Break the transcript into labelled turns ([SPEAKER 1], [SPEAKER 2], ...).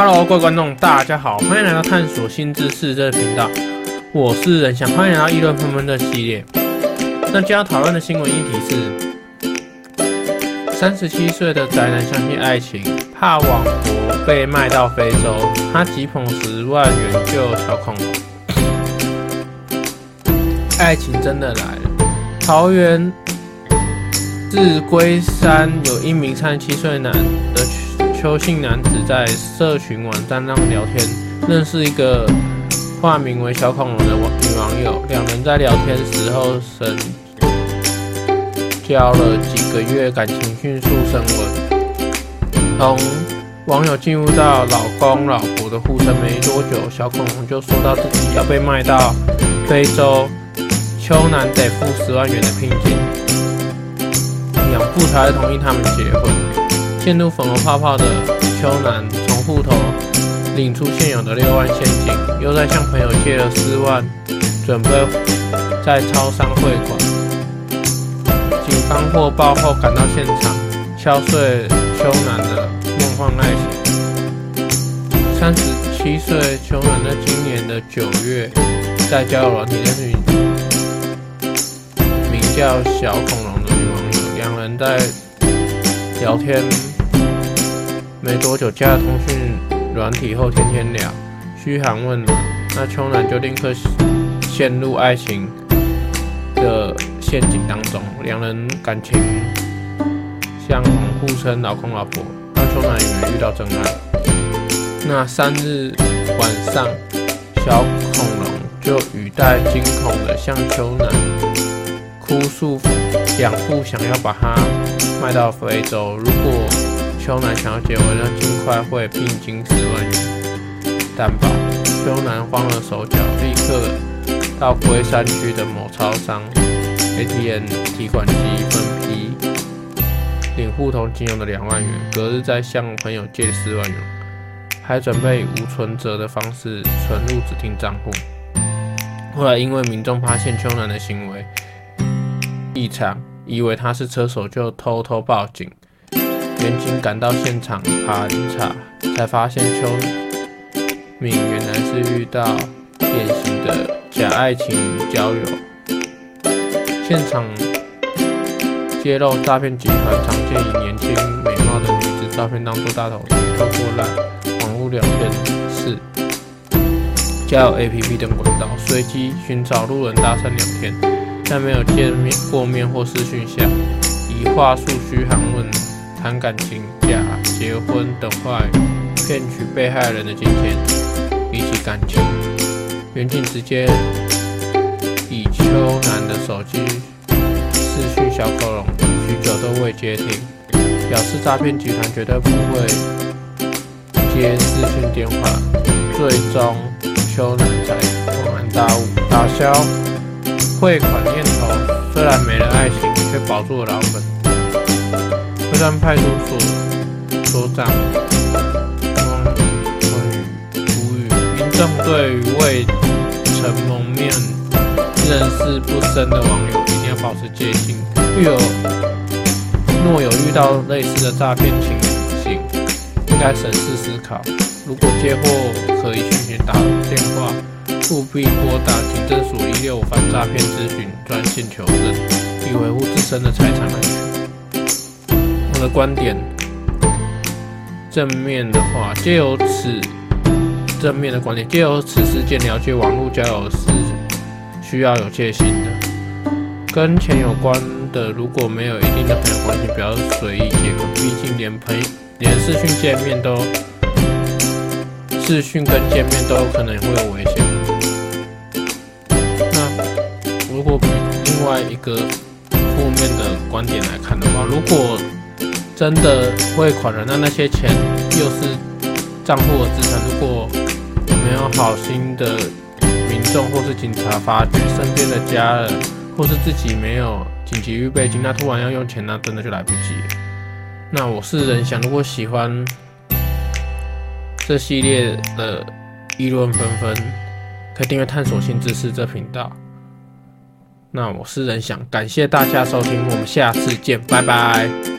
[SPEAKER 1] Hello，各位观众，大家好，欢迎来到探索新知识这个频道。我是仁翔，欢迎来到议论纷纷的系列。那今天要讨论的新闻议题是：三十七岁的宅男相信爱情，怕网博被卖到非洲，他急捧十万元救小恐龙。爱情真的来了，桃园日龟山有一名三十七岁男的邱姓男子在社群网站上聊天，认识一个化名为小恐龙的网女网友，两人在聊天时候深交了几个月，感情迅速升温。从网友进入到老公老婆的互称没多久，小恐龙就说到自己要被卖到非洲。邱男得付十万元的聘金，养父才同意他们结婚。陷入粉红泡泡的邱男，从户头领出现有的六万现金，又在向朋友借了四万，准备在超商汇款。警方获报后赶到现场，敲碎邱男的梦幻爱情。三十七岁邱男在今年的九月，在交友软体认识。叫小恐龙的女网友，两人在聊天没多久，加了通讯软体后，天天聊，嘘寒问暖，那秋男就立刻陷入爱情的陷阱当中，两人感情相，互称老公老婆。那秋男也没遇到真爱，那三日晚上，小恐龙就语带惊恐的向秋男。哭诉养父想要把他卖到非洲，如果邱男想要结婚，要尽快汇聘金十万元担保。邱男慌了手脚，立刻到龟山区的某超商 ATM 提款机分批领户头仅有的两万元，隔日再向朋友借四万元，还准备以无存折的方式存入指定账户。后来因为民众发现邱男的行为，异常，以为他是车手，就偷偷报警。员警赶到现场盘查，才发现邱敏原来是遇到典型的假爱情与交友。现场揭露诈骗集团常见以年轻美貌的女子照片当做大头贴，透过烂网络聊天室、交友 APP 等管道，随机寻找路人搭讪聊天。在没有见面过面或视讯下，以话术嘘寒问暖、谈感情、假结婚等话语骗取被害人的金钱。比起感情，袁静直接以秋男的手机私讯小恐龙，许久都未接听，表示诈骗集团绝对不会接私讯电话。最终，秋男才恍然大悟，打消。汇款念头，虽然没了爱情，却保住了老本。龟山派出所所长汪坤宇呼吁民众对于未曾蒙面、认识不深的网友，一定要保持戒心。遇有若有遇到类似的诈骗情形，应该审视思考。如果接获可疑讯息，打电话。务必拨打警政署一六五反诈骗咨询专线求证，以维护自身的财产安全。的观点，正面的话，借由此正面的观点，借由此事件了解网络交友是需要有戒心的。跟钱有关的，如果没有一定的朋友关系，不要随意借款，毕竟连朋连视讯见面都视讯跟见面都有可能会有危险。那如果另外一个负面的观点来看的话，如果真的汇款了，那那些钱又是账户的资产，如果没有好心的民众或是警察发觉，身边的家人或是自己没有紧急预备金，那突然要用钱，那真的就来不及。那我是仁想，如果喜欢这系列的议论纷纷，可以订阅探索新知识这频道。那我是仁想，感谢大家收听，我们下次见，拜拜。